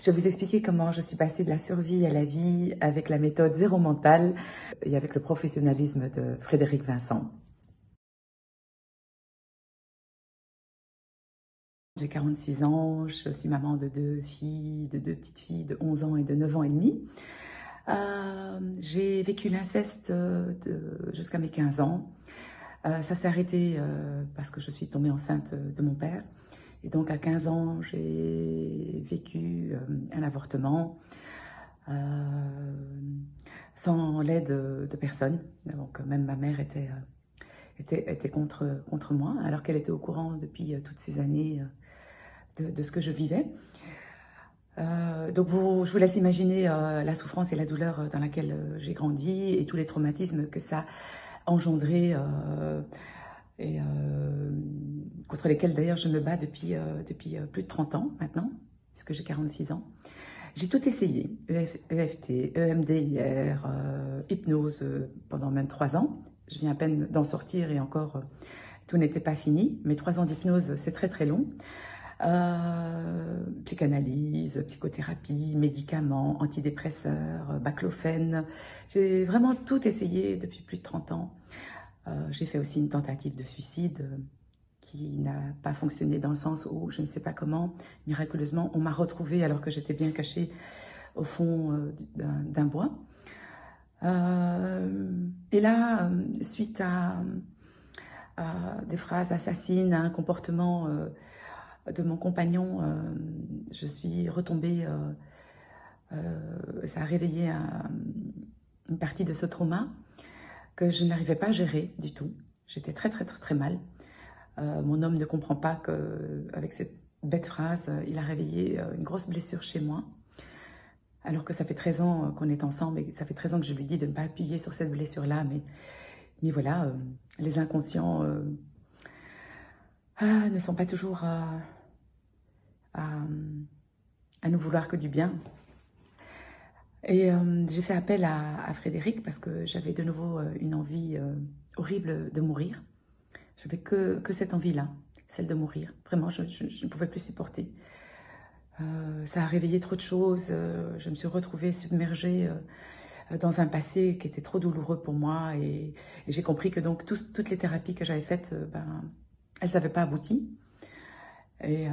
Je vais vous expliquer comment je suis passée de la survie à la vie avec la méthode zéro mental et avec le professionnalisme de Frédéric Vincent. J'ai 46 ans, je suis maman de deux filles, de deux petites filles de 11 ans et de 9 ans et demi. Euh, j'ai vécu l'inceste jusqu'à mes 15 ans. Euh, ça s'est arrêté euh, parce que je suis tombée enceinte de mon père. Et donc à 15 ans, j'ai vécu euh, un avortement euh, sans l'aide de personne. Donc même ma mère était, euh, était, était contre, contre moi, alors qu'elle était au courant depuis toutes ces années de, ce que je vivais. Euh, donc je vous laisse imaginer euh, la souffrance et la douleur dans laquelle j'ai grandi et tous les traumatismes que ça a engendré et contre lesquels d'ailleurs je me bats depuis, euh, depuis euh, plus de 30 ans maintenant, puisque j'ai 46 ans. J'ai tout essayé, EFT, EMDR, euh, hypnose pendant même trois ans. Je viens à peine d'en sortir et encore, tout n'était pas fini. Mais trois ans d'hypnose, c'est très très long. psychanalyse, psychothérapie, médicaments, antidépresseurs, baclofène. J'ai vraiment tout essayé depuis plus de 30 ans. J'ai fait aussi une tentative de suicide qui n'a pas fonctionné dans le sens où, je ne sais pas comment, miraculeusement, on m'a retrouvée alors que j'étais bien cachée au fond euh, d'un bois. Euh, et là, euh, suite à, des phrases assassines, à un comportement de mon compagnon, je suis retombée, ça a réveillé une partie de ce trauma que je n'arrivais pas à gérer du tout. J'étais très très très très mal. Euh, mon homme ne comprend pas qu'avec cette bête phrase, il a réveillé euh, une grosse blessure chez moi. Alors que ça fait 13 ans euh, qu'on est ensemble et ça fait 13 ans que je lui dis de ne pas appuyer sur cette blessure-là. Mais, mais voilà, les inconscients ah, ne sont pas toujours à, nous vouloir que du bien. Et j'ai fait appel à, Frédéric parce que j'avais de nouveau une envie horrible de mourir. Je n'avais que, que cette envie-là, celle de mourir. Vraiment, je, ne pouvais plus supporter. Euh, ça a réveillé trop de choses. Euh, je me suis retrouvée submergée euh, dans un passé qui était trop douloureux pour moi. Et, j'ai compris que donc toutes les thérapies que j'avais faites, ben, elles n'avaient pas abouti. Et,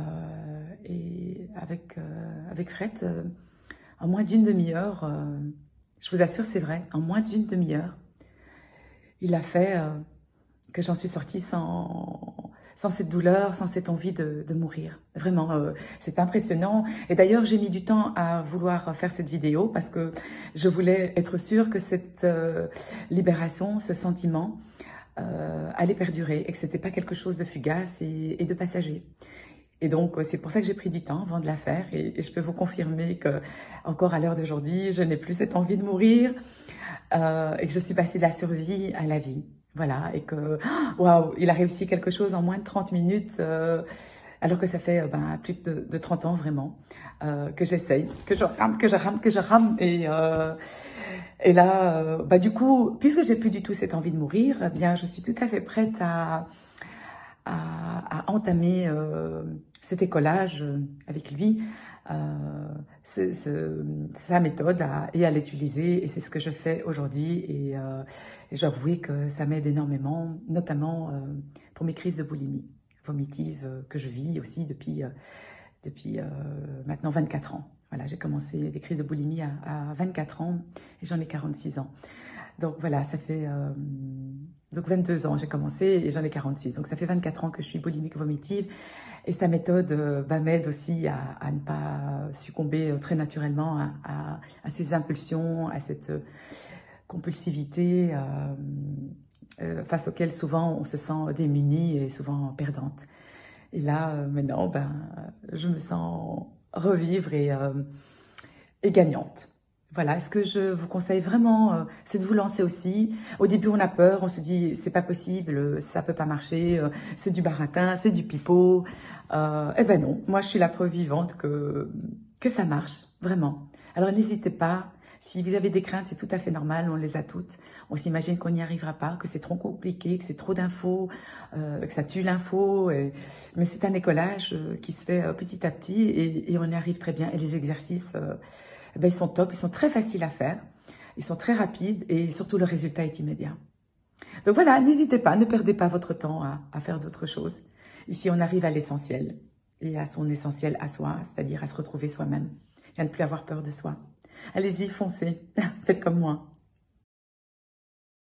et avec, avec Fred, en moins d'une demi-heure, je vous assure, c'est vrai, en moins d'une demi-heure, il a fait que j'en suis sortie sans, sans cette douleur, sans cette envie de, de mourir. Vraiment, euh, c'est impressionnant. Et d'ailleurs, j'ai mis du temps à vouloir faire cette vidéo parce que je voulais être sûre que cette euh, libération, ce sentiment, euh, allait perdurer et que c'était pas quelque chose de fugace et, et de passager. Et donc, c'est pour ça que j'ai pris du temps avant de la faire. Et, et je peux vous confirmer que, encore à l'heure d'aujourd'hui, je n'ai plus cette envie de mourir euh, et que je suis passée de la survie à la vie. Voilà, et que, waouh, il a réussi quelque chose en moins de 30 minutes, euh, alors que ça fait euh, ben, plus de, de 30 ans vraiment euh, que j'essaye, que je rame, que je rame, que je rame. Et, euh, et là, euh, bah, du coup, puisque j'ai plus du tout cette envie de mourir, eh bien, je suis tout à fait prête à, à, à entamer cet écolage avec lui euh, c'est sa méthode à, et à l'utiliser et c'est ce que je fais aujourd'hui et, euh, et j'avoue que ça m'aide énormément, notamment euh, pour mes crises de boulimie vomitive que je vis aussi depuis, depuis maintenant 24 ans. Voilà, j'ai commencé des crises de boulimie à, à 24 ans et j'en ai 46 ans. Donc voilà, ça fait donc 22 ans j'ai commencé et j'en ai 46. Donc ça fait 24 ans que je suis boulimique vomitive et sa méthode euh, bah, m'aide aussi à, ne pas succomber euh, très naturellement à, à, ces impulsions, à cette euh, compulsivité euh, euh, face auquel souvent on se sent démunie et souvent perdante. Et là, maintenant, ben, je me sens revivre et, et gagnante. Voilà, ce que je vous conseille vraiment, euh, c'est de vous lancer aussi. Au début, on a peur, on se dit c'est pas possible, ça peut pas marcher, euh, c'est du baratin, c'est du pipeau. Euh, eh ben non, moi je suis la preuve vivante que que ça marche vraiment. Alors n'hésitez pas, Si vous avez des craintes, c'est tout à fait normal, on les a toutes. On s'imagine qu'on n'y arrivera pas, que c'est trop compliqué, que c'est trop d'infos, euh, que ça tue l'info. Mais c'est un écolage euh, qui se fait petit à petit et, et, on y arrive très bien. Et les exercices, euh, ben, ils sont top, ils sont très faciles à faire, ils sont très rapides et surtout le résultat est immédiat. Donc voilà, n'hésitez pas, ne perdez pas votre temps à, à faire d'autres choses. Ici, on arrive à l'essentiel et à son essentiel à soi, c'est-à-dire à se retrouver soi-même et à ne plus avoir peur de soi. Allez-y, foncez, faites comme moi.